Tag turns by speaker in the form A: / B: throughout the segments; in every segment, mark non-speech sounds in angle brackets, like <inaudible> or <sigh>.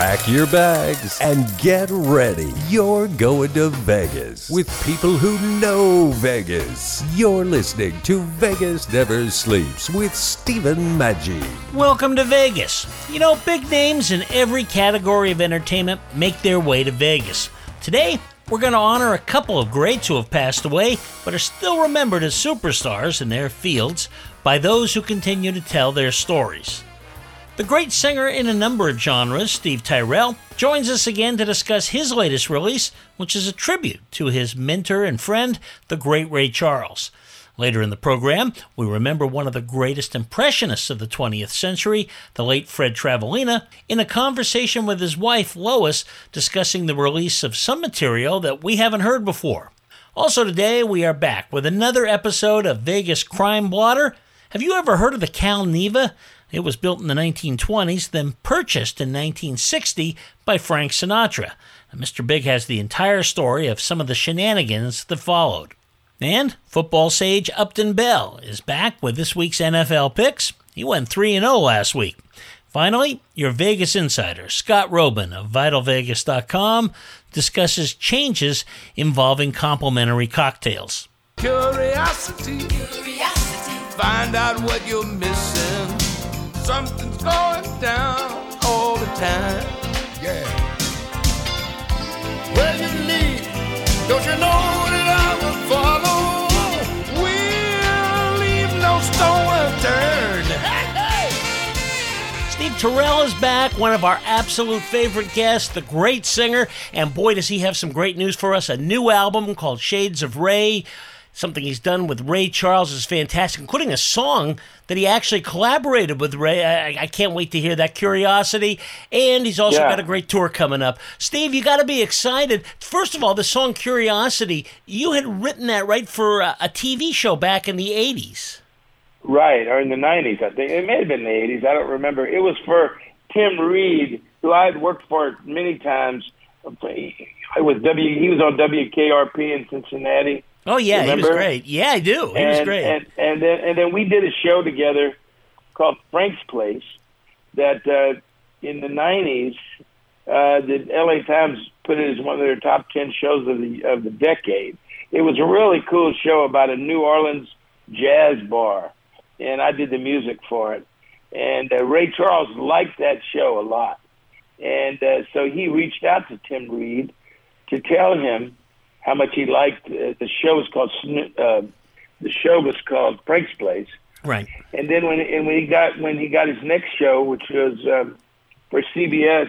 A: Pack your bags and get ready. You're going to Vegas with people who know Vegas. You're listening to Vegas Never Sleeps with Stephen Maggi.
B: Welcome to Vegas. You know, big names in every category of entertainment make their way to Vegas. Today, we're going to honor a couple of greats who have passed away but are still remembered as superstars in their fields by those who continue to tell their stories. The great singer in a number of genres, Steve Tyrell, joins us again to discuss his latest release, which is a tribute to his mentor and friend, the great Ray Charles. Later in the program, we remember one of the greatest impressionists of the 20th century, the late Fred Travalena, in a conversation with his wife, Lois, discussing the release of some material that we haven't heard before. Also, today, we are back with another episode of Vegas Crime Blotter. Have you ever heard of the Cal Neva? It was built in the 1920s, then purchased in 1960 by Frank Sinatra. And Mr. Big has the entire story of some of the shenanigans that followed. And football sage Upton Bell is back with this week's NFL picks. He went 3 0 last week. Finally, your Vegas insider, Scott Roeben of VitalVegas.com, discusses changes involving complimentary cocktails.
C: Curiosity. Curiosity. Find out what you're missing. Something's going down all the time. Yeah. Where you lead, don't you know that I will follow? We'll leave no stone unturned.
B: Steve Tyrell is back, one of our absolute favorite guests, the great singer, and boy, does he have some great news for us. A new album called Shades of Ray. Something he's done with Ray Charles is fantastic, including a song that he actually collaborated with Ray. I, I can't wait to hear that curiosity. And he's also
D: Yeah.
B: got a great tour coming up. Steve, you got to be excited. First of all, the song Curiosity, you had written that right for a, a TV show back in the 80s.
D: Right, or in the '90s, I think it may have been the '80s. I don't remember. It was for Tim Reid, who I had worked for many times. I was W. He was on WKRP in Cincinnati.
B: Oh, yeah, he was great. Yeah, I do. He was great.
D: And, and then and then we did a show together called Frank's Place that uh, in the '90s uh, the LA Times put it as one of their top ten shows of the of the decade. It was a really cool show about a New Orleans jazz bar, and I did the music for it. And uh, Ray Charles liked that show a lot, and uh, so he reached out to Tim Reid to tell him how much he liked uh, the show was called uh, the show was called Frank's Place.
B: Right.
D: And then when and when he got when he got his next show, which was um, for CBS,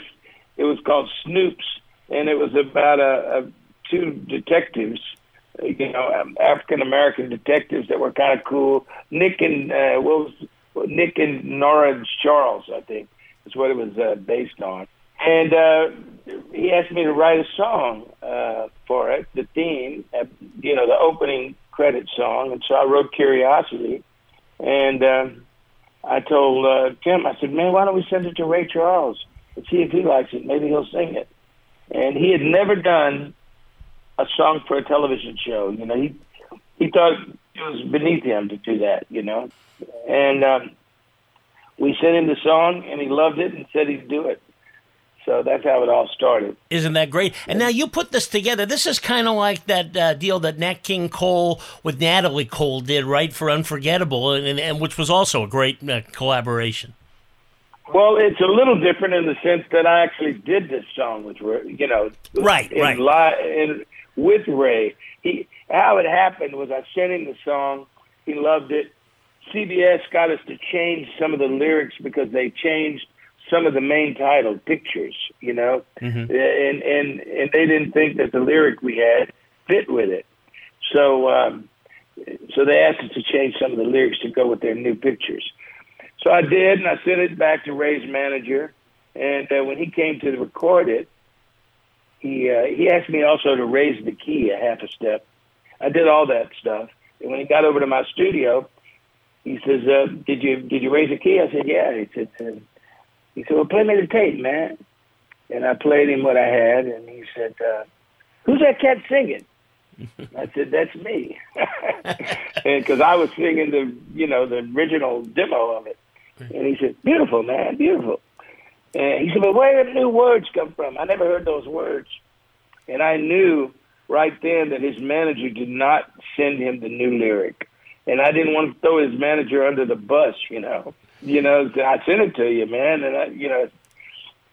D: it was called Snoops, and it was about a, a two detectives, you know, um, African American detectives that were kind of cool. Nick and uh, what was Nick and Nora Charles, I think, is what it was uh, based on. And uh, he asked me to write a song uh, for it, the theme, uh, you know, the opening credit song. And so I wrote Curiosity. And um, I told uh, Tim, I said, man, why don't we send it to Ray Charles and see if he likes it? Maybe he'll sing it. And he had never done a song for a television show. You know, he he thought it was beneath him to do that. You know, and um, we sent him the song, and he loved it and said he'd do it. So that's how it all started.
B: Isn't that great? And now you put this together. This is kind of like that uh, deal that Nat King Cole with Natalie Cole did, right, for Unforgettable, and, and, and which was also a great uh, collaboration.
D: Well, it's a little different in the sense that I actually did this song with Ray, you know,
B: Right,
D: in
B: right.
D: Li- in, with Ray. He how it happened was I sent him the song. He loved it. CBS got us to change some of the lyrics because they changed some of the main title pictures, you know, and and and they didn't think that the lyric we had fit with it. So um, so they asked us to change some of the lyrics to go with their new pictures. So I did, and I sent it back to Ray's manager. And uh, when he came to record it, he uh, he asked me also to raise the key a half a step. I did all that stuff, And when he got over to my studio, he says, uh, "Did you did you raise the key?" I said, "Yeah." He said, uh, "He said, well, play me the tape, man." And I played him what I had, and he said, uh, "Who's that cat singing?" <laughs> I said, "That's me," <laughs> because I was singing the you know the original demo of it. And he said, "Beautiful, man, beautiful." And he said, "But where did the new words come from? I never heard those words." And I knew right then that his manager did not send him the new lyric, and I didn't want to throw his manager under the bus. You know, you know, I sent it to you, man, and I, you know,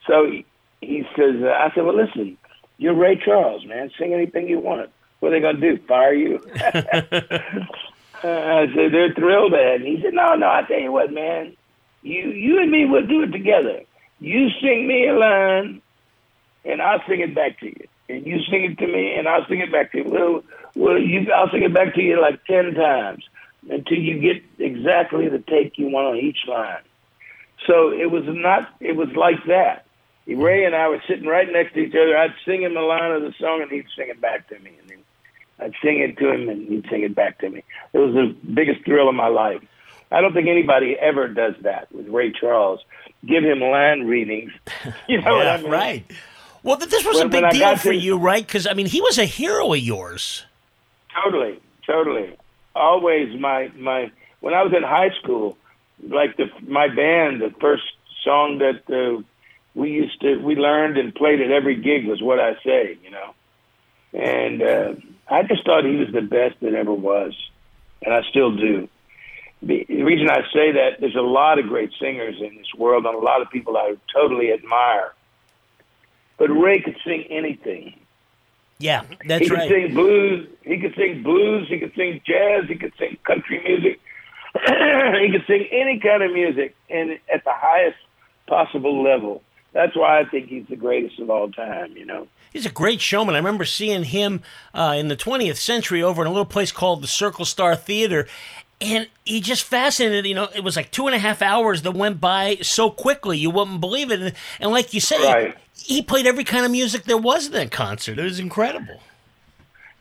D: so he, he says, uh, I said, well, listen, you're Ray Charles, man. Sing anything you want. What are they gonna do? Fire you? <laughs> I said they're thrilled at it. He said, no, no. I tell you what, man. You, you and me, we'll do it together. You sing me a line, and I'll sing it back to you. And you sing it to me, and I'll sing it back to you. Well, well, you, I'll sing it back to you like ten times until you get exactly the take you want on each line. So it was not. It was like that. Ray and I were sitting right next to each other. I'd sing him a line of the song, and he'd sing it back to me. And then I'd sing it to him, and he'd sing it back to me. It was the biggest thrill of my life. I don't think anybody ever does that with Ray Charles. Give him line readings. <laughs> You know what I mean?
B: right. Well, this was a big deal for
D: to-
B: you, right? Because I mean, he was a hero of yours.
D: Totally, totally. Always my my when I was in high school, like the my band, the first song that uh, we used to we learned and played at every gig was "What I Say," you know. And uh, I just thought he was the best that ever was, and I still do. The the reason I say that, there's a lot of great singers in this world, and a lot of people I totally admire. But Ray could sing anything
B: Yeah, that's
D: he could
B: right.
D: sing blues. He could sing blues. He could sing jazz. He could sing country music. <clears throat> he could sing any kind of music, and at the highest possible level. That's why I think he's the greatest of all time. You know.
B: He's a great showman. I remember seeing him uh, in the 20th century over in a little place called the Circle Star Theater. And he just fascinated, you know, it was like two and a half hours that went by so quickly, you wouldn't believe it. And, and like you say,
D: Right.
B: he played every kind of music there was in that concert. It was incredible.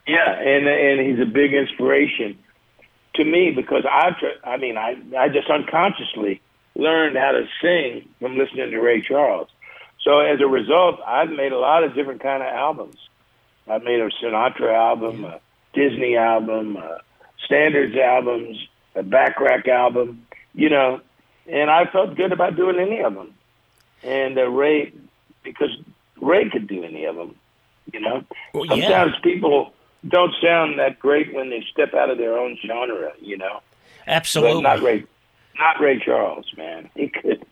D: Yeah, and and he's a big inspiration to me because I, I mean, I I just unconsciously learned how to sing from listening to Ray Charles. So as a result, I've made a lot of different kind of albums. I made a Sinatra album, a Disney album, a standards albums, a Bacharach album, you know, and I felt good about doing any of them. And uh, Ray, because Ray could do any of them, you know.
B: Well, yeah.
D: Sometimes people don't sound that great when they step out of their own genre, you know.
B: Absolutely.
D: But not Ray, not Ray Charles, man. <laughs> He could.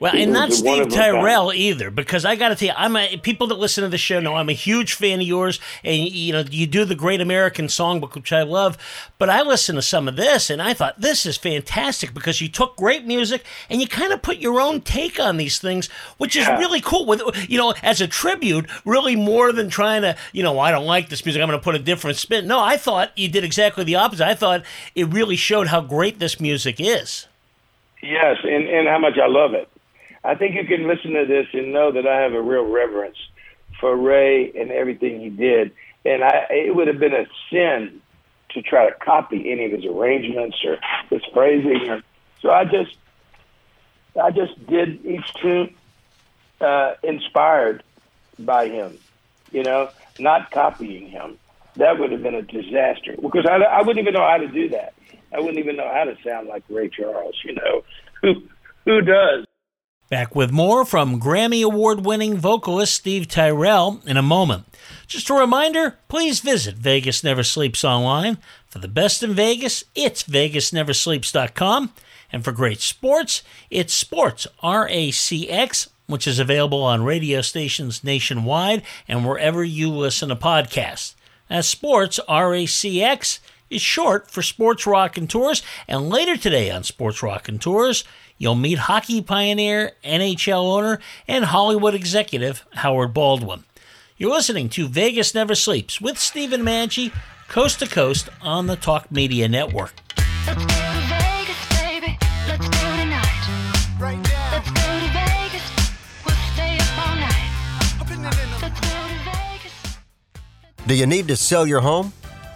B: Well,
D: he
B: and not Steve. Tyrell either, because I got to tell you, I'm a people that listen to the show know I'm a huge fan of yours, and you know you do the Great American Songbook, which I love. But I listened to some of this, and I thought this is fantastic because you took great music and you kind of put your own take on these things, which is
D: Yeah.
B: really cool. With you know, as a tribute, really more than trying to, you know, oh, I don't like this music, I'm going to put a different spin. No, I thought you did exactly the opposite. I thought it really showed how great this music is.
D: Yes, and, and how much I love it. I think you can listen to this and know that I have a real reverence for Ray and everything he did. And I, it would have been a sin to try to copy any of his arrangements or his phrasing. Or, so I just, I just did each tune uh, inspired by him. You know, not copying him. That would have been a disaster because I, I wouldn't even know how to do that. I wouldn't even know how to sound like Ray Charles. You know, <laughs> who who does?
B: Back with more from Grammy Award winning vocalist Steve Tyrell in a moment. Just a reminder please visit Vegas Never Sleeps online. For the best in Vegas, it's VegasNeverSleeps.com. And for great sports, it's Sports RACX, which is available on radio stations nationwide and wherever you listen to podcasts. That's Sports RACX is short for Sports Raconteurs. And later today on Sports Raconteurs, you'll meet hockey pioneer, NHL owner, and Hollywood executive Howard Baldwin. You're listening to Vegas Never Sleeps with Stephen Manchi, coast to coast on the Talk Media Network.
E: Let's go to Vegas, baby. Let's go tonight.
F: Right now.
E: Let's go to Vegas. We'll stay up all night.
F: Up in the- in the-
E: Let's go to Vegas.
G: Do you need to sell your home?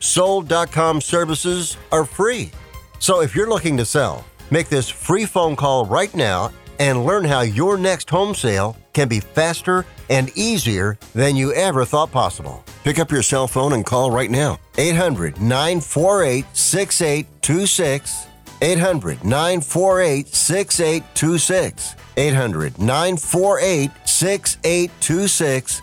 G: Sold.com services are free. So if you're looking to sell, make this free phone call right now and learn how your next home sale can be faster and easier than you ever thought possible. Pick up your cell phone and call right now. 800 948 6826. 800 948 6826. 800 948 6826.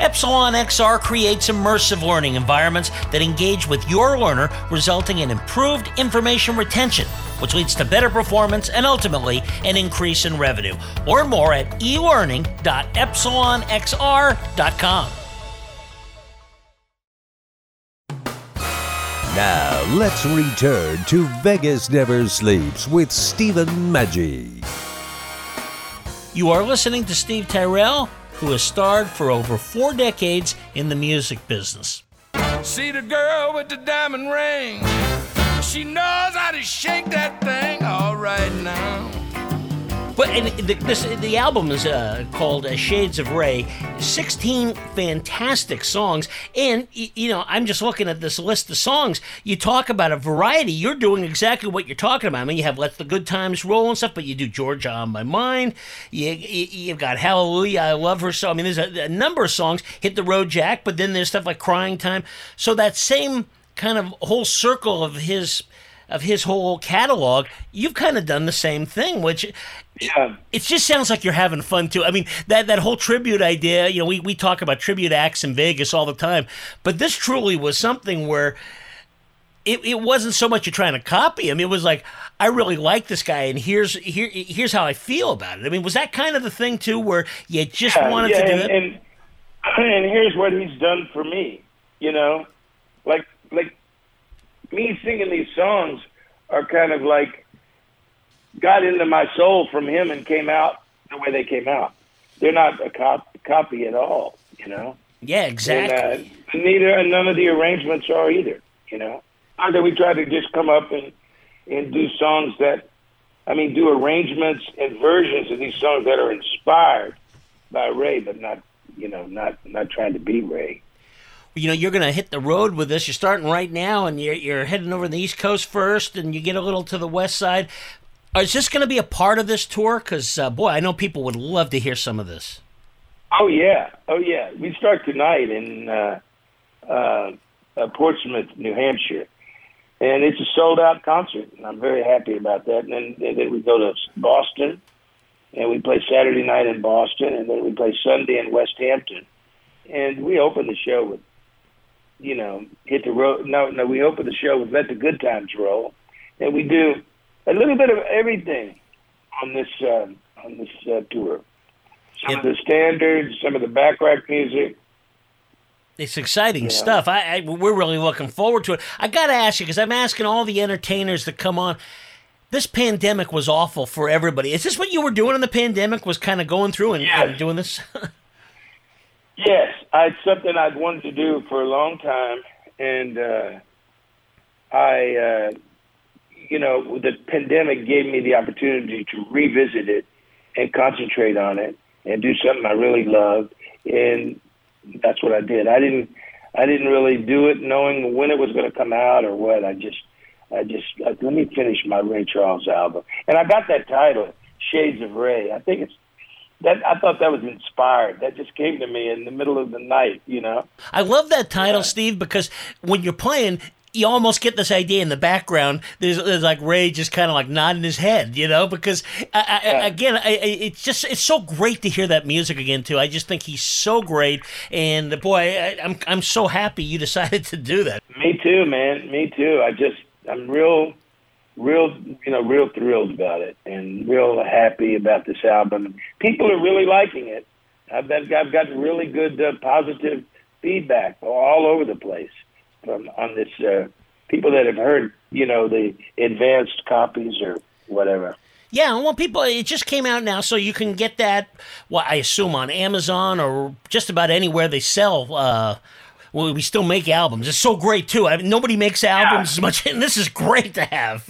B: Epsilon XR creates immersive learning environments that engage with your learner, resulting in improved information retention, which leads to better performance and ultimately an increase in revenue. Learn more at elearning.epsilonxr.com.
A: Now, let's return to Vegas Never Sleeps with Stephen Maggi.
B: You are listening to Steve Tyrell, who has starred for over four decades in the music business.
C: See the girl with the diamond ring. She knows how to shake that thing all right now.
B: But and the, this, the album is uh, called uh, Shades of Ray. 16 fantastic songs. And, you know, I'm just looking at this list of songs. You talk about a variety. You're doing exactly what you're talking about. I mean, you have Let the Good Times Roll and stuff, but you do Georgia on My Mind. You, you, you've got Hallelujah, I Love Her So. I mean, there's a, a number of songs. Hit the Road Jack, but then there's stuff like Crying Time. So that same kind of whole circle of his of his whole catalog, you've kind of done the same thing, which
D: yeah.
B: it just sounds like you're having fun too. I mean, that that whole tribute idea, you know, we, we talk about tribute acts in Vegas all the time, but this truly was something where it, it wasn't so much you're trying to copy him. It was like, I really like this guy, and here's here here's how I feel about it. I mean, was that kind of the thing too, where you just
D: Yeah,
B: wanted
D: yeah,
B: to do
D: and,
B: it?
D: And, <clears throat> and here's what he's done for me. You know, like like me singing these songs are kind of like got into my soul from him and came out the way they came out. They're not a cop- copy at all. You know.
B: yeah, exactly.
D: And, uh, neither and none of the arrangements are either. You know, either we try to just come up and and do songs that, I mean, do arrangements and versions of these songs that are inspired by Ray, but not you know not not trying to be Ray.
B: You know you're going to hit the road with this. You're starting right now, and you're you're heading over the East Coast first, and you get a little to the West Side. Is this going to be a part of this tour? Because uh, boy, I know people would love to hear some of this.
D: Oh yeah, oh yeah. We start tonight in uh, uh, uh, Portsmouth, New Hampshire, and it's a sold out concert, and I'm very happy about that. And then, and then we go to Boston, and we play Saturday night in Boston, and then we play Sunday in West Hampton, and we open the show with, you know, hit the road. No, no, we open the show with Let the Good Times Roll, and we do a little bit of everything on this uh, on this uh, tour. Some of the standards, some of the Bacharach music.
B: It's exciting stuff. I, I we're really looking forward to it. I got to ask you because I'm asking all the entertainers that come on. This pandemic was awful for everybody. Is this what you were doing in the pandemic? Was kind of going through and, and doing this? <laughs>
D: Yes, it's something I'd wanted to do for a long time, and uh, I, uh, you know, the pandemic gave me the opportunity to revisit it and concentrate on it and do something I really loved, and that's what I did. I didn't, I didn't really do it knowing when it was going to come out or what. I just, I just let me finish my Ray Charles album, and I got that title, Shades of Ray. I think it's that. I thought that was inspired. That just came to me in the middle of the night. You know.
B: I love that title, Steve, because when you're playing, you almost get this idea in the background. There's, there's like Ray just kind of like nodding his head, you know, because I, I, again, I, it's just it's so great to hear that music again too. I just think he's so great, and boy, I, I'm I'm so happy you <laughs> decided to do that.
D: Me too, man. Me too. I just I'm real, real, you know, real thrilled about it, and real happy about this album. People are really liking it. I've I've, I've got really good uh, positive feedback all over the place from on this uh, people that have heard you know the advanced copies or whatever.
B: Yeah, well, people, it just came out now, so you can get that. Well, I assume on Amazon or just about anywhere they sell. Uh, well, we still make albums. It's so great too. I mean, nobody makes albums yeah. as much, <laughs> and this is great to have.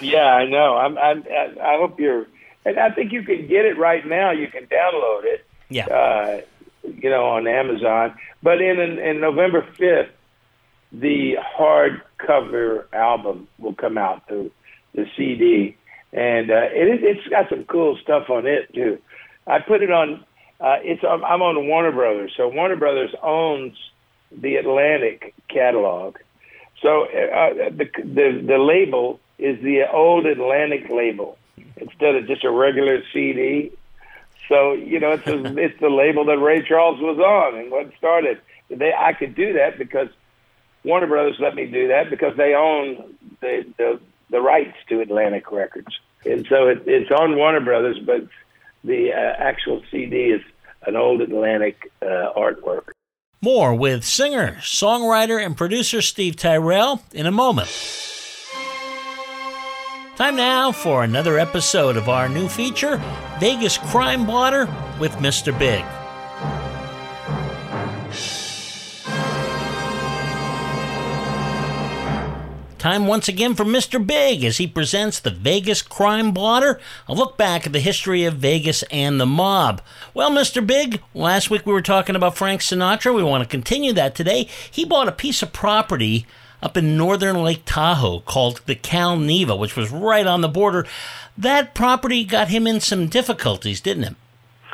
D: yeah, I know. I'm, I'm. I hope you're. And I think you can get it right now. You can download it.
B: Yeah.
D: Uh, you know, on Amazon. But in in, in November fifth, the hardcover album will come out, the the CD, and uh, it, it's got some cool stuff on it too. I put it on. Uh, it's I'm on Warner Brothers, so Warner Brothers owns the Atlantic catalog. So uh, the the the label is the old Atlantic label instead of just a regular CD. So you know it's a, <laughs> it's the label that Ray Charles was on and what started. They I could do that because Warner Brothers let me do that because they own the the, the rights to Atlantic Records, and so it, it's on Warner Brothers, but the uh, actual CD is an old Atlantic uh, artwork.
B: More with singer, songwriter, and producer Steve Tyrell in a moment. Time now for another episode of our new feature, Vegas Crime Blotter with Mr. Big. Time once again for Mr. Big as he presents the Vegas Crime Blotter, a look back at the history of Vegas and the mob. Well, Mr. Big, last week we were talking about Frank Sinatra. We want to continue that today. He bought a piece of property up in northern Lake Tahoe called the Cal Neva, which was right on the border. That property got him in some difficulties, didn't it?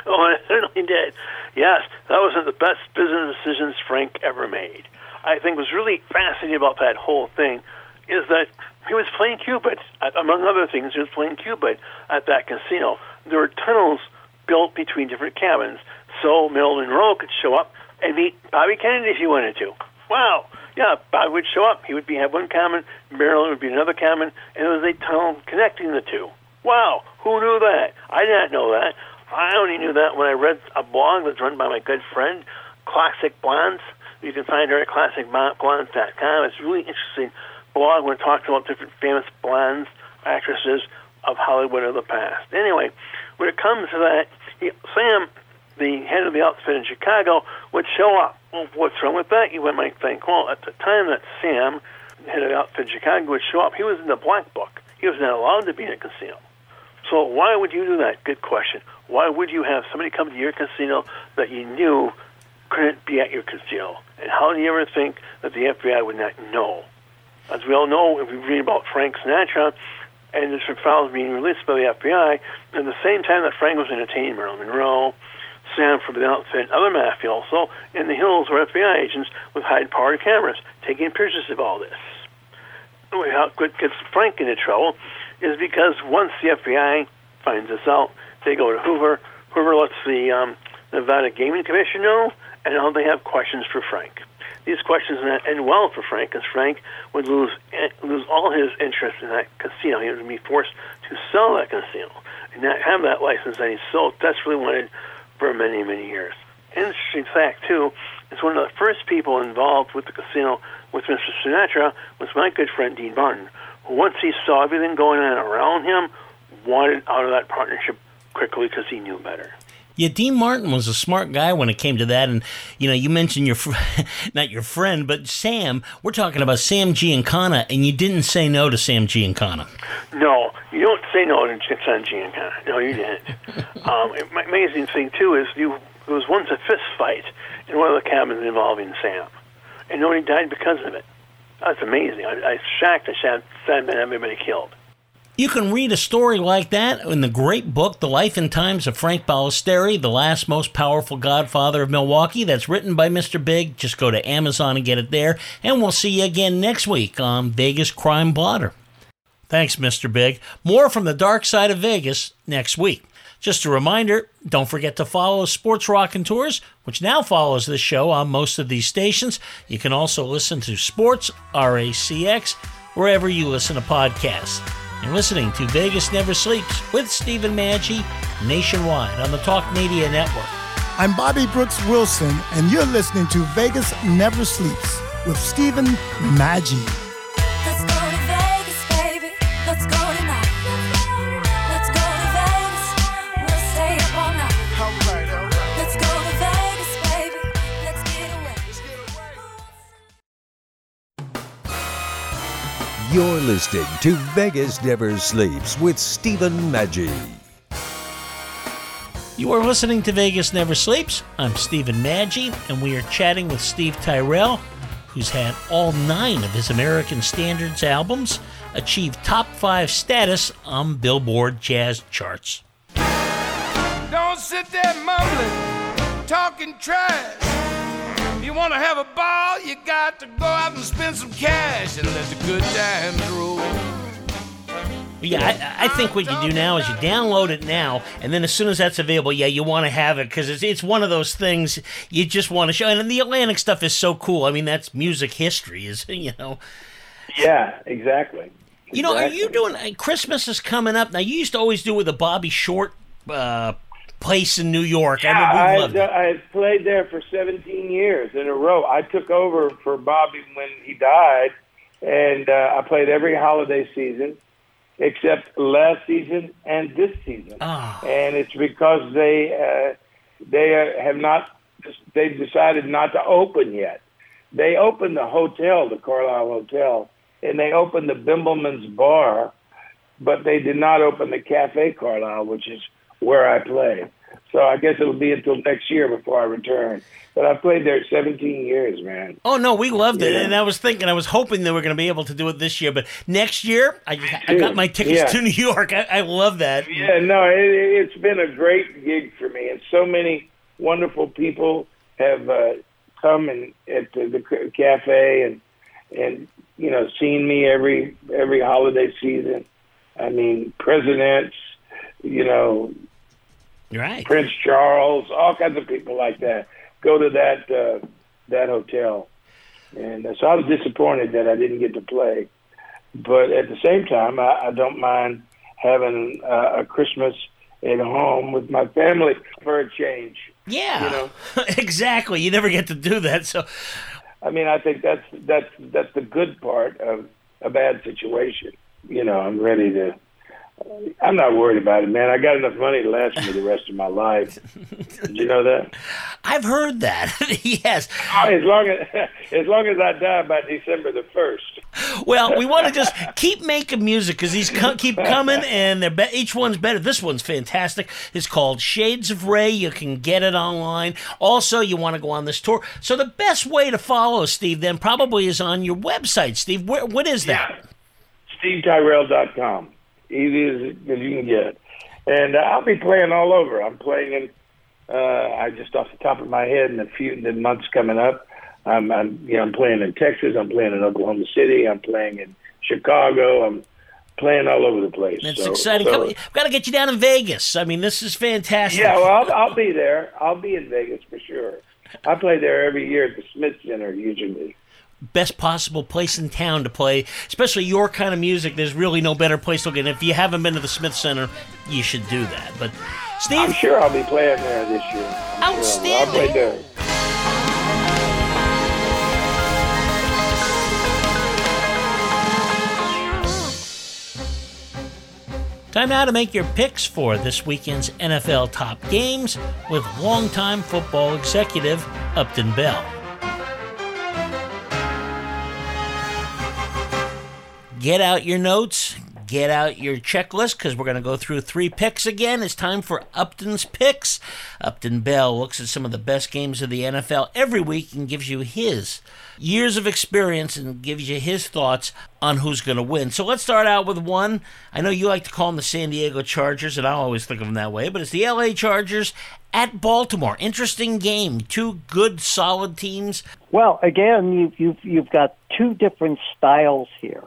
H: Oh, <laughs> it certainly did. Yes, that was one of the best business decisions Frank ever made. I think was really fascinating about that whole thing is that he was playing Cupid, among other things. He was playing Cupid at that casino. There were tunnels built between different cabins, so Marilyn Monroe could show up and meet Bobby Kennedy if he wanted to. Wow, yeah, Bobby would show up. He would be have one cabin, Marilyn would be another cabin, and there was a tunnel connecting the two. Wow, who knew that? I did not know that. I only knew that when I read a blog that's run by my good friend, Classic Blondes. You can find her at classicblondes.com. It's really interesting blog when it talks about different famous blondes, actresses of Hollywood of the past. Anyway, when it comes to that, he, Sam, the head of the outfit in Chicago, would show up. Well, what's wrong with that? You might think. Well, at the time that Sam, head of the outfit in Chicago, would show up, he was in the black book. He was not allowed to be in a casino. So why would you do that? Good question. Why would you have somebody come to your casino that you knew couldn't be at your casino? And how do you ever think that the FBI would not know as we all know, if we read about Frank Sinatra and his files being released by the FBI, at the same time that Frank was entertaining Marilyn Monroe, Sam from the outfit, other mafia also, in the hills were FBI agents with high-powered cameras taking pictures of all this. How what gets Frank into trouble is because once the FBI finds this out, they go to Hoover. Hoover lets the um, Nevada Gaming Commission know, and now they have questions for Frank these questions did not end well for Frank, because Frank would lose eh, lose all his interest in that casino. He would be forced to sell that casino and not have that license that he so desperately wanted for many, many years. Interesting fact, too, is one of the first people involved with the casino with Mr. Sinatra was my good friend Dean Martin, who once he saw everything going on around him, wanted out of that partnership quickly because he knew better.
B: Yeah, Dean Martin was a smart guy when it came to that. And, you know, you mentioned your, fr- <laughs> not your friend, but Sam. We're talking about Sam Giancana, and you didn't say no to Sam Giancana.
H: No, you don't say no to Sam Giancana. No, you didn't. <laughs> um, amazing thing, too, is you, there was once a fist fight in one of the cabins involving Sam. and nobody died because of it. That's amazing. I, I was shocked. I said, "Sad man, everybody killed."
B: You can read a story like that in the great book, The Life and Times of Frank Balistrieri, the last most powerful godfather of Milwaukee. That's written by Mr. Big. Just go to Amazon and get it there. And we'll see you again next week on Vegas Crime Blotter. Thanks, Mr. Big. More from the dark side of Vegas next week. Just a reminder don't forget to follow Sports Raconteurs, which now follows this show on most of these stations. You can also listen to Sports RACX wherever you listen to podcasts. Listening to Vegas Never Sleeps with Stephen Maggi nationwide on the Talk Media Network.
I: I'm Bobby Brooks Wilson, and you're listening to Vegas Never Sleeps with Stephen Maggi.
A: You're listening to Vegas Never Sleeps with Stephen Maggi.
B: You are listening to Vegas Never Sleeps. I'm Stephen Maggi, and we are chatting with Steve Tyrell, who's had all nine of his American Standards albums achieve top five status on Billboard jazz charts.
C: Don't sit there mumbling, talking trash. If you want to have a ball, you got to go out and spend some cash and let the good times roll.
B: Yeah, I, I think what you do now is you download it now, and then as soon as that's available, yeah, you want to have it because it's, it's one of those things you just want to show. And the Atlantic stuff is so cool. I mean, that's music history, is <laughs> you know.
D: Yeah, exactly.
B: You know, are you doing uh, Christmas is coming up now? You used to always do with a Bobby Short uh, place in New York. I remember
D: I,
B: it.
D: I played there for 17 years in a row. I took over for Bobby when he died, and uh, I played every holiday season except last season and this season.
B: Ah.
D: And it's because they uh, they uh, have not they've decided not to open yet. They opened the hotel, the Carlyle Hotel, and they opened the Bemelmans Bar, but they did not open the Cafe Carlyle, which is where I play. So I guess it'll be until next year before I return. But I've played there 17 years, man.
B: Oh no, we loved it,
D: Yeah.
B: and I was thinking, I was hoping that we are going to be able to do it this year, but next year, I, I got my tickets
D: Yeah.
B: to <laughs> New York. I, I love that.
D: Yeah, no, it, it's been a great gig for me, and so many wonderful people have uh, come and at the, the cafe and and you know seen me every every holiday season. I mean, presidents, you know,
B: Right.
D: Prince Charles, all kinds of people like that go to that uh, that hotel, and uh, so I was disappointed that I didn't get to play. But at the same time, I, I don't mind having uh, a Christmas at home with my family for a change.
B: Yeah,
D: you know. <laughs>
B: exactly. You never get to do that, so
D: I mean, I think that's that's that's the good part of a bad situation. You know, I'm ready to. I'm not worried about it, man. I got enough money to last me the rest of my life. Did you know that?
B: I've heard that. <laughs> yes.
D: Oh, as long as <laughs> as long as I die by December the first.
B: Well, we want to just keep making music because these co- keep coming, and they're be- each one's better. This one's fantastic. It's called Shades of Ray. You can get it online. Also, you want to go on this tour. So the best way to follow Steve then probably is on your website. Steve, where, what is that?
D: SteveTyrell.com. Easy as, as you can get. And uh, I'll be playing all over. I'm playing in, uh, I just off the top of my head in a few in the months coming up. I'm, I'm, you know, I'm playing in Texas. I'm playing in Oklahoma City. I'm playing in Chicago. I'm playing all over the place.
B: It's
D: So-
B: exciting.
D: so-
B: We've got to get you down in Vegas. I mean, this is fantastic.
D: yeah, well, I'll, I'll be there. I'll be in Vegas for sure. I play there every year at the Smith Center usually.
B: Best possible place in town to play, especially your kind of music. There's really no better place to look. And if you haven't been to the Smith Center, you should do that. But Steve,
D: I'm sure I'll be playing there this year. I'm sure I'll play there.
B: time now to make your picks for this weekend's NFL top games with longtime football executive Upton Bell. Get out your notes, Get out your checklist because we're going to go through three picks again. It's time for Upton's picks. Upton Bell looks at some of the best games of the NFL every week and gives you his years of experience and gives you his thoughts on who's going to win. So let's start out with one. I know you like to call them the San Diego Chargers, and I always think of them that way, but it's the LA Chargers at Baltimore. Interesting game. Two good, solid teams.
J: Well, again, you've you've you've got two different styles here.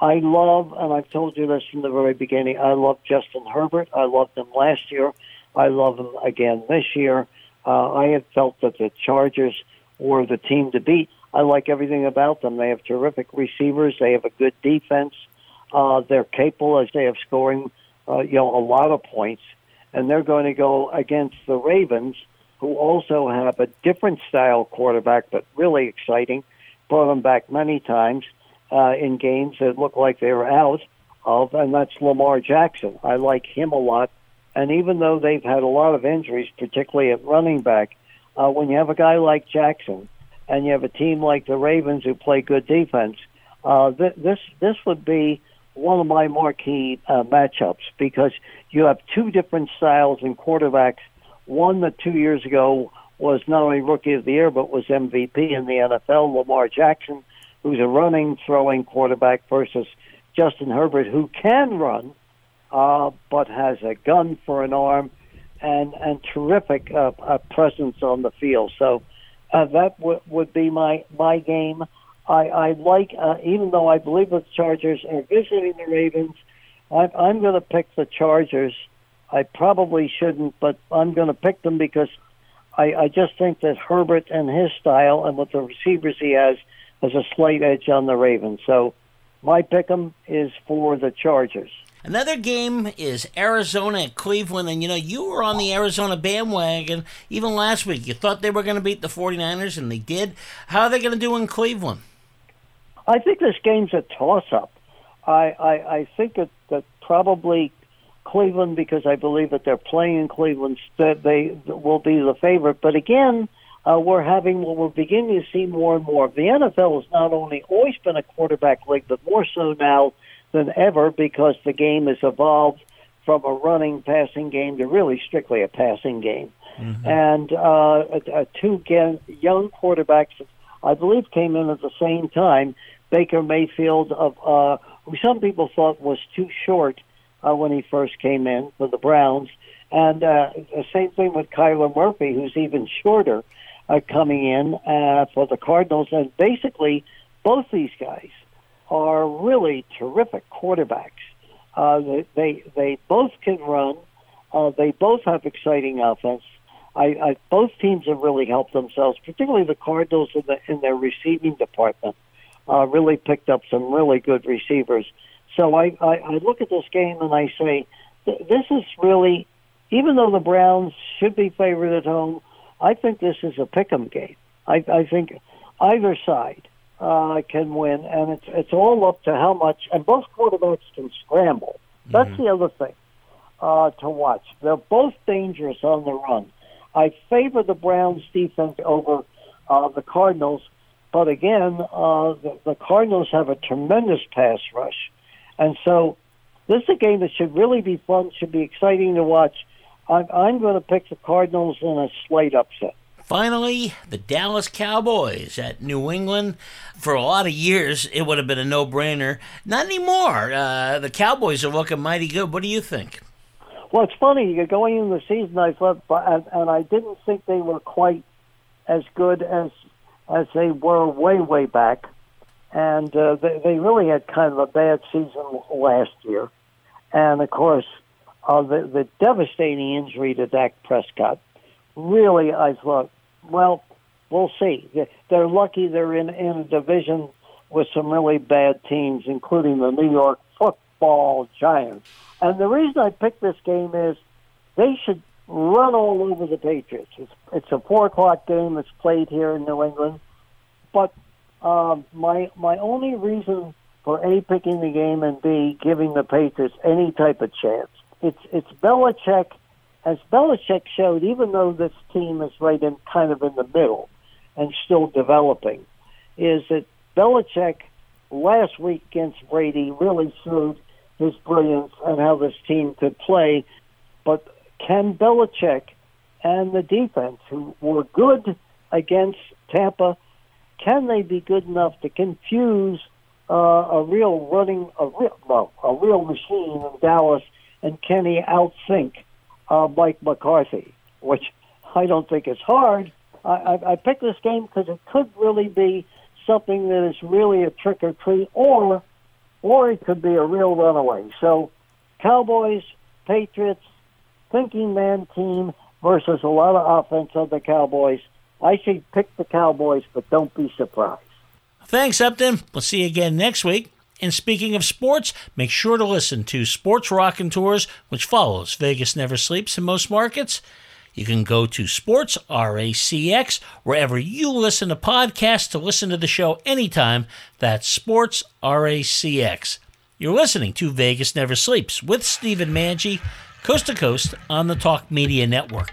J: I love, and I've told you this from the very beginning. I love Justin Herbert. I loved him last year. I love him again this year. Uh, I have felt that the Chargers were the team to beat. I like everything about them. They have terrific receivers. They have a good defense. Uh, they're capable, as they have scoring, uh, you know, a lot of points. And they're going to go against the Ravens, who also have a different style quarterback, but really exciting. Brought them back many times uh, in games that look like they were out of, and that's Lamar Jackson. I like him a lot. And even though they've had a lot of injuries, particularly at running back, uh, when you have a guy like Jackson and you have a team like the Ravens who play good defense, uh, th- this this would be one of my marquee uh, matchups because you have two different styles in quarterbacks. One that two years ago was not only Rookie of the Year but was MVP in the NFL, Lamar Jackson, who's a running, throwing quarterback, versus Justin Herbert, who can run, uh, but has a gun for an arm and and terrific uh, uh, presence on the field. So uh, that w- would be my my game. I, I like, uh, even though I believe the Chargers are visiting the Ravens, I, I'm going to pick the Chargers. I probably shouldn't, but I'm going to pick them because I, I just think that Herbert and his style and with the receivers he has has a slight edge on the Ravens. So my pick 'em is for the Chargers.
B: Another game is Arizona at Cleveland. And you know, you were on the Arizona bandwagon even last week. You thought they were going to beat the 49ers, and they did. How are they going to do in Cleveland?
J: I think this game's a toss-up. I, I, I think that, that probably Cleveland, because I believe that they're playing in Cleveland, that they will be the favorite. But again, uh, we're having what we're beginning to see more and more. The NFL has not only always been a quarterback league, but more so now than ever because the game has evolved from a running passing game to really strictly a passing game.
K: Mm-hmm.
J: And uh, uh, two young quarterbacks, I believe, came in at the same time. Baker Mayfield, of uh, who some people thought was too short uh, when he first came in for the Browns, and uh, the same thing with Kyler Murray, who's even shorter, uh, coming in uh, for the Cardinals. And basically, both these guys are really terrific quarterbacks. Uh, they, they they both can run. Uh, they both have exciting offense. I, I both teams have really helped themselves, particularly the Cardinals in, the, in their receiving department. Uh, really picked up some really good receivers. So I, I, I look at this game and I say, th- this is really, even though the Browns should be favored at home, I think this is a pick'em game. I, I think either side uh, can win, and it's it's all up to how much. And both quarterbacks can scramble. That's the other thing uh, to watch. They're both dangerous on the run. I favor the Browns' defense over uh, the Cardinals, but again, uh, the, the Cardinals have a tremendous pass rush, and so this is a game that should really be fun. Should be exciting to watch. I'm, I'm going to pick the Cardinals in a slight upset.
B: Finally, the Dallas Cowboys at New England. For a lot of years, it would have been a no brainer. Not anymore. Uh, the Cowboys are looking mighty good. What do you think?
J: Well, it's funny. You're going into the season, I thought, and, and I didn't think they were quite as good as as they were way, way back. And uh, they, they really had kind of a bad season last year. And of course, uh, the, the devastating injury to Dak Prescott. Really, I thought, well, we'll see. They- They're lucky they're in, in a division with some really bad teams, including the New York Football Giants. And the reason I picked this game is they should run all over the Patriots. It's, it's a four o'clock game. It's played here in New England, but um, my my only reason for a picking the game and b giving the Patriots any type of chance. It's it's Belichick, as Belichick showed. Even though this team is right in kind of in the middle and still developing, is that Belichick last week against Brady really showed his brilliance and how this team could play. But can Belichick and the defense, who were good against Tampa, can they be good enough to confuse uh, a real running, a real, well, a real machine in Dallas, and can he outthink uh, Mike McCarthy? Which I don't think is hard. I, I, I picked this game because it could really be something that is really a trick or treat, or or it could be a real runaway. So, Cowboys, Patriots, thinking man team versus a lot of offense of the Cowboys. I say pick the Cowboys, but don't be surprised.
B: Thanks, Upton. We'll see you again next week. And speaking of sports, make sure to listen to Sports Raconteurs, which follows Vegas Never Sleeps in most markets. You can go to Sports RACX wherever you listen to podcasts to listen to the show anytime. That's Sports RACX. You're listening to Vegas Never Sleeps with Stephen Manji, coast to coast on the Talk Media Network.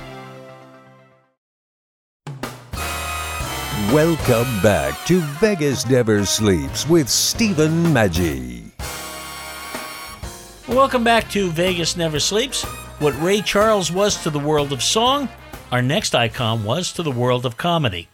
A: Welcome back to Vegas Never Sleeps with Stephen Maggi.
B: Welcome back to Vegas Never Sleeps. What Ray Charles was to the world of song, our next icon was to the world of comedy.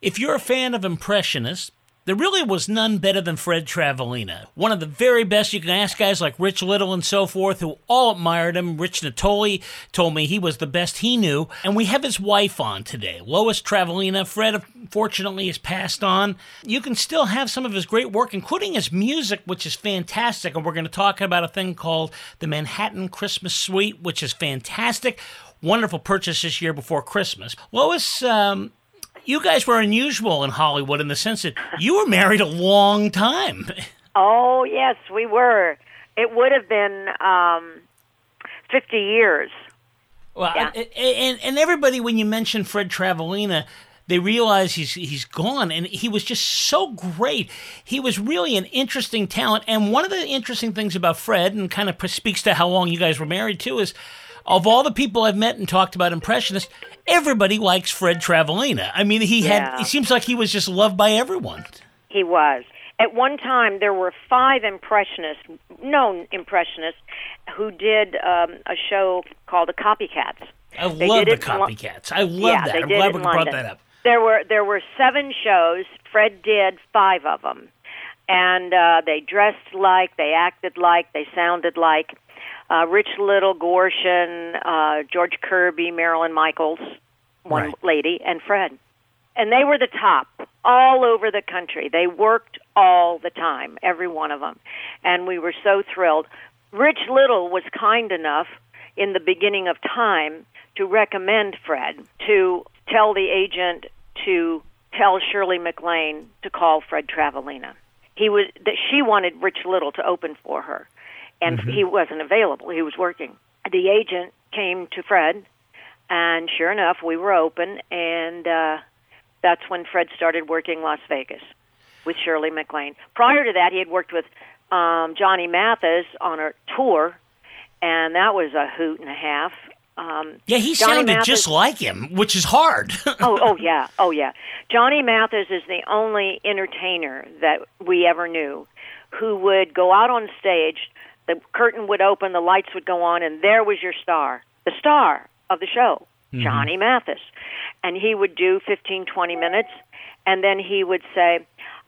B: If you're a fan of Impressionists, there really was none better than Fred Travalena. One of the very best. You can ask guys like Rich Little and so forth who all admired him. Rich Natoli told me he was the best he knew. And we have his wife on today, Lois Travalena. Fred, fortunately, has passed on. You can still have some of his great work, including his music, which is fantastic. And we're going to talk about a thing called the Manhattan Christmas Suite, which is fantastic. Wonderful purchase this year before Christmas. Lois, um, you guys were unusual in Hollywood in the sense that you were married a long time.
K: Oh yes, we were. It would have been um, fifty years.
B: Well,
K: Yeah.
B: and, and and everybody when you mention Fred Travalena, they realize he's he's gone, and he was just so great. He was really an interesting talent, and one of the interesting things about Fred, and kind of speaks to how long you guys were married too, is of all the people I've met and talked about impressionists, everybody likes Fred Travalena. I mean, he had.
K: Yeah.
B: It seems like he was just loved by everyone.
K: He was. At one time, there were five impressionists, known impressionists, who did um, a show called The Copycats.
B: I
K: They
B: love the
K: in Lo-
B: copycats. I love
K: yeah,
B: that. I'm glad we brought that up.
K: There were there were seven shows. Fred did five of them, and uh, they dressed like, they acted like, they sounded like. Uh, Rich Little, Gorshin, uh, George Kirby, Marilyn Michaels, one
L: Right.
K: lady, and Fred. And they were the top all over the country. They worked all the time, every one of them. And we were so thrilled. Rich Little was kind enough in the beginning of time to recommend Fred to tell the agent to tell Shirley MacLaine to call Fred Travalena. He was that she wanted Rich Little to open for her, and
L: Mhm.
K: he wasn't available. He was working. The agent came to Fred, and sure enough, we were open, and uh, that's when Fred started working Las Vegas with Shirley MacLaine. Prior to that, he had worked with um, Johnny Mathis on a tour, and that was a hoot and a half. Um,
B: Yeah, he
K: Johnny
B: sounded
K: Mathis-
B: just like him, which is hard. <laughs>
K: oh, oh yeah, <laughs> oh yeah. Johnny Mathis is the only entertainer that we ever knew who would go out on stage. The curtain would open, the lights would go on, and there was your star, the star of the show,
L: Mhm.
K: Johnny Mathis, and he would do fifteen, twenty minutes, and then he would say,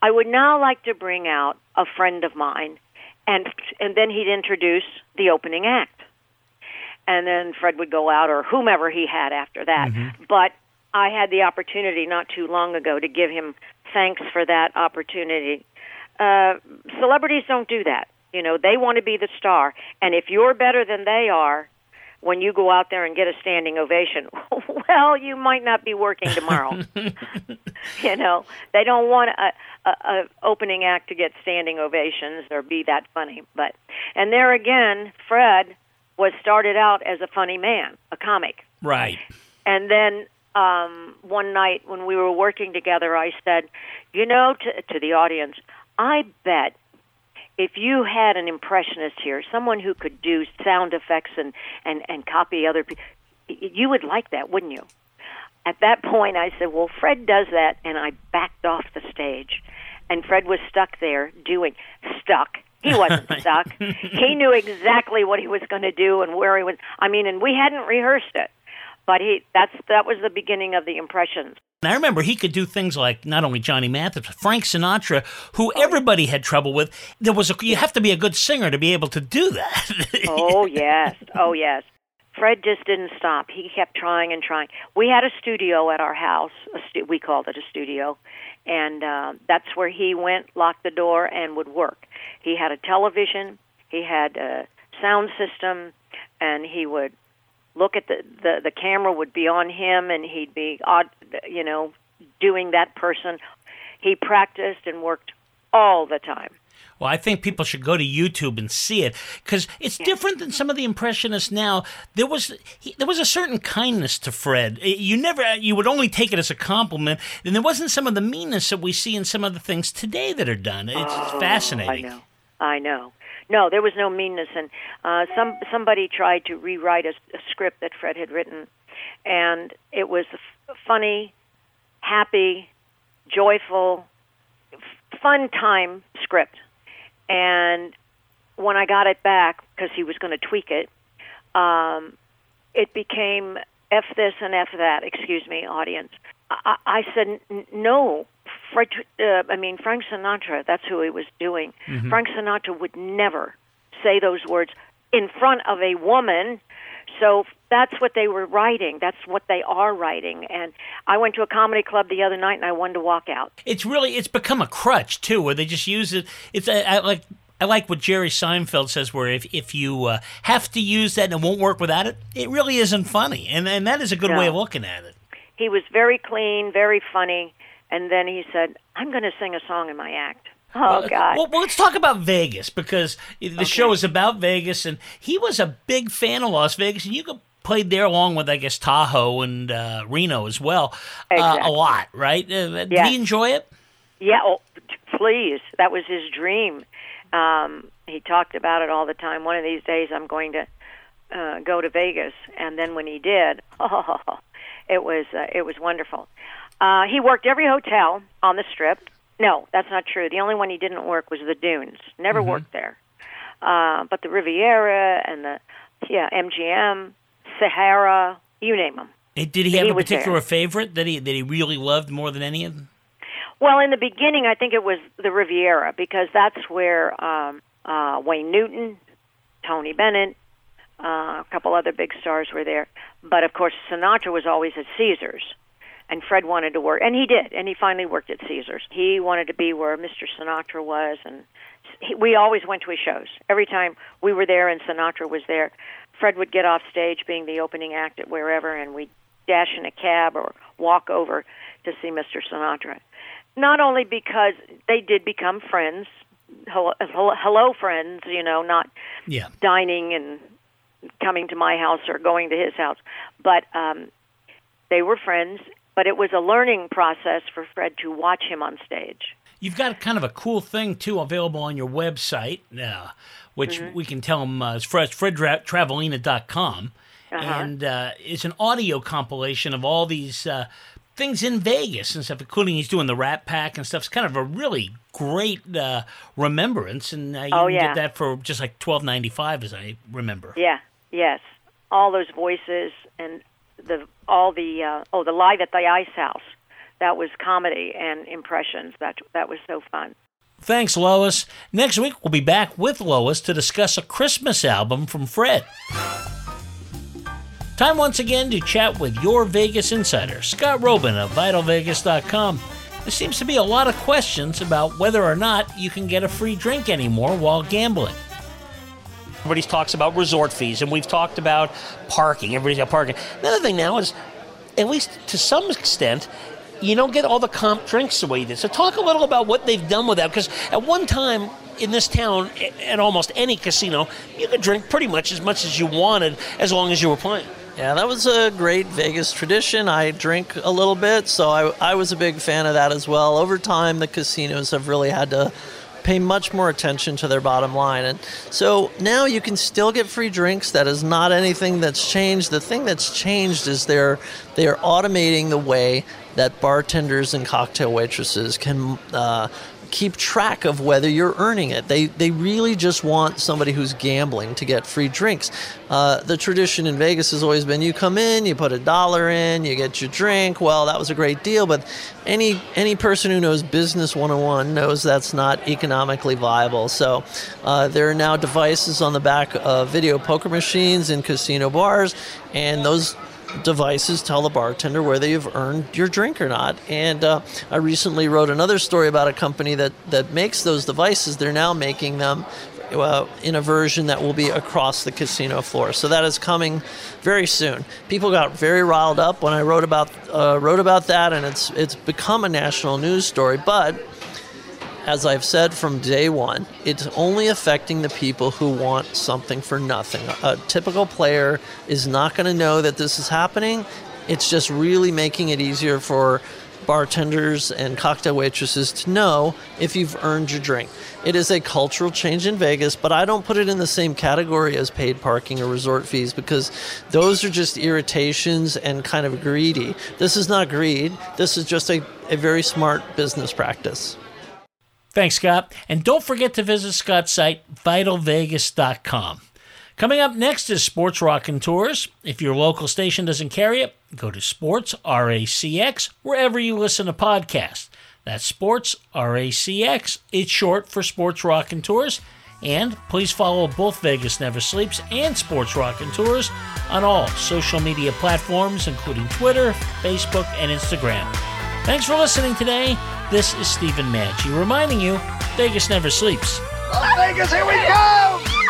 K: "I would now like to bring out a friend of mine," and and then he'd introduce the opening act, and then Fred would go out or whomever he had after that. But I had the opportunity not too long ago to give him thanks for that opportunity. Uh, celebrities don't do that. You know, they want to be the star, and if you're better than they are, when you go out there and get a standing ovation, <laughs> well, you might not be working tomorrow. <laughs> <laughs> you know, they don't want a, a, a opening act to get standing ovations or be that funny. But and there again, Fred was started out as a funny man, a comic,
B: Right.
K: and then um, one night when we were working together, I said, you know, to, to the audience, I bet if you had an impressionist here, someone who could do sound effects and and and copy other people, you would like that, wouldn't you? At that point, I said, "Well, Fred does that," and I backed off the stage, and Fred was stuck there doing stuck. He wasn't <laughs> stuck. He knew exactly what he was going to do and where he was. I mean, and we hadn't rehearsed it, but he that's that was the beginning of the impressions.
B: And I remember he could do things like not only Johnny Mathis, but Frank Sinatra, who everybody had trouble with. There was a, you have to be a good singer to be able to do that. <laughs>
K: oh yes, oh yes. Fred just didn't stop. He kept trying and trying. We had a studio at our house. A stu- we called it a studio, and uh, that's where he went, locked the door, and would work. He had a television. He had a sound system, and he would look at the the, the camera would be on him, and he'd be odd, you know, doing that person. He practiced and worked all the time.
B: Well, I think people should go to YouTube and see it because it's different than some of the impressionists now. There was he, there was a certain kindness to Fred. You never you would only take it as a compliment, and there wasn't some of the meanness that we see in some of the things today that are done. It's
K: Oh,
B: fascinating.
K: I know. I know. No, there was no meanness, and uh, some somebody tried to rewrite a, a script that Fred had written, and it was a f- funny, happy, joyful, f- fun time script. And when I got it back, because he was going to tweak it, um, it became f this and f that. Excuse me, audience. I, I said no. Fred, uh, I mean Frank Sinatra. That's who he was doing.
L: Mhm.
K: Frank Sinatra would never say those words in front of a woman. So that's what they were writing. That's what they are writing. And I went to a comedy club the other night and I wanted to walk out.
B: It's really it's become a crutch too, where they just use it. It's I, I like I like what Jerry Seinfeld says, where if if you uh, have to use that and it won't work without it, it really isn't funny, and and that is a good
K: No.
B: way of looking at it.
K: He was very clean, very funny. And then he said, I'm going to sing a song in my act. Oh, God.
B: Well, well, let's talk about Vegas because the show is about Vegas, and he was a big fan of Las Vegas, and you could played there along with I guess Tahoe and uh, Reno as well, uh, a lot, right? Uh, Did he enjoy it?
K: Yeah, oh, please. That was his dream. Um, he talked about it all the time. One of these days, I'm going to uh, go to Vegas, and then when he did, <laughs> oh, it was uh, it was wonderful. Uh, he worked every hotel on the Strip. No, that's not true. The only one he didn't work was the Dunes. Never
B: Mm-hmm.
K: worked there. Uh, but the Riviera and the yeah MGM, Sahara, you name them.
B: Did he have a particular favorite that he that he really loved more than any of them?
K: Well, in the beginning, I think it was the Riviera because that's where um, uh, Wayne Newton, Tony Bennett, uh, a couple other big stars were there. But of course, Sinatra was always at Caesars, and Fred wanted to work, and he did, and he finally worked at Caesars. He wanted to be where Mr. Sinatra was, and he, we always went to his shows. Every time we were there and Sinatra was there, Fred would get off stage, being the opening act at wherever, and we'd dash in a cab or walk over to see Mr. Sinatra. Not only because they did become friends, hello, hello, hello friends, you know, not
B: Yeah.
K: dining and coming to my house or going to his house, but um, they were friends. But it was a learning process for Fred to watch him on stage.
B: You've got kind of a cool thing too available on your website, uh, which
K: Mhm.
B: we can tell them uh, is Fred, fredtravalena.com.
K: Uh-huh.
B: And uh, it's an audio compilation of all these uh, things in Vegas and stuff, including he's doing the Rat Pack and stuff. It's kind of a really great uh, remembrance, and uh, you
K: Oh,
B: can
K: yeah.
B: get that for just like twelve ninety five, as I remember.
K: Yeah, yes, all those voices and the all the uh, oh the live at the Ice House. that was comedy and impressions. That that was so fun.
B: Thanks, Lois. Next week, we'll be back with Lois to discuss a Christmas album from Fred. Time once again to chat with your Vegas insider, Scott Roeben of VitalVegas.com. There seems to be a lot of questions about whether or not you can get a free drink anymore while gambling. Everybody talks about resort fees, and we've talked about parking. Everybody's got parking. Another thing now is, at least to some extent, you don't get all the comp drinks the way you did. So talk a little about what they've done with that, because at one time in this town, at almost any casino, you could drink pretty much as much as you wanted as long as you were playing.
L: Yeah, that was a great Vegas tradition. I drink a little bit, so I, I was a big fan of that as well. Over time, the casinos have really had to pay much more attention to their bottom line. And so now you can still get free drinks. That is not anything that's changed. The thing that's changed is they're they are automating the way that bartenders and cocktail waitresses can uh, keep track of whether you're earning it. They they really just want somebody who's gambling to get free drinks. Uh, the tradition in Vegas has always been you come in, you put a dollar in, you get your drink. Well, that was a great deal, but any any person who knows business 101 knows that's not economically viable. So uh, there are now devices on the back of video poker machines in casino bars, and those devices tell the bartender whether you've earned your drink or not. And uh, I recently wrote another story about a company that, that makes those devices. They're now making them uh, in a version that will be across the casino floor. So that is coming very soon. People got very riled up when I wrote about uh, wrote about that, and it's it's become a national news story. But as I've said from day one, it's only affecting the people who want something for nothing. A typical player is not going to know that this is happening. It's just really making it easier for bartenders and cocktail waitresses to know if you've earned your drink. It is a cultural change in Vegas, but I don't put it in the same category as paid parking or resort fees because those are just irritations and kind of greedy. This is not greed, this is just a, a very smart business practice.
B: Thanks, Scott. And don't forget to visit Scott's site, vitalvegas.com. Coming up next is Sports Raconteurs. If your local station doesn't carry it, go to Sports RACX wherever you listen to podcasts. That's Sports RACX. It's short for Sports Raconteurs. And please follow both Vegas Never Sleeps and Sports Raconteurs on all social media platforms, including Twitter, Facebook, and Instagram. Thanks for listening today. This is Stephen Maggi reminding you Vegas never sleeps.
F: Vegas, here we go!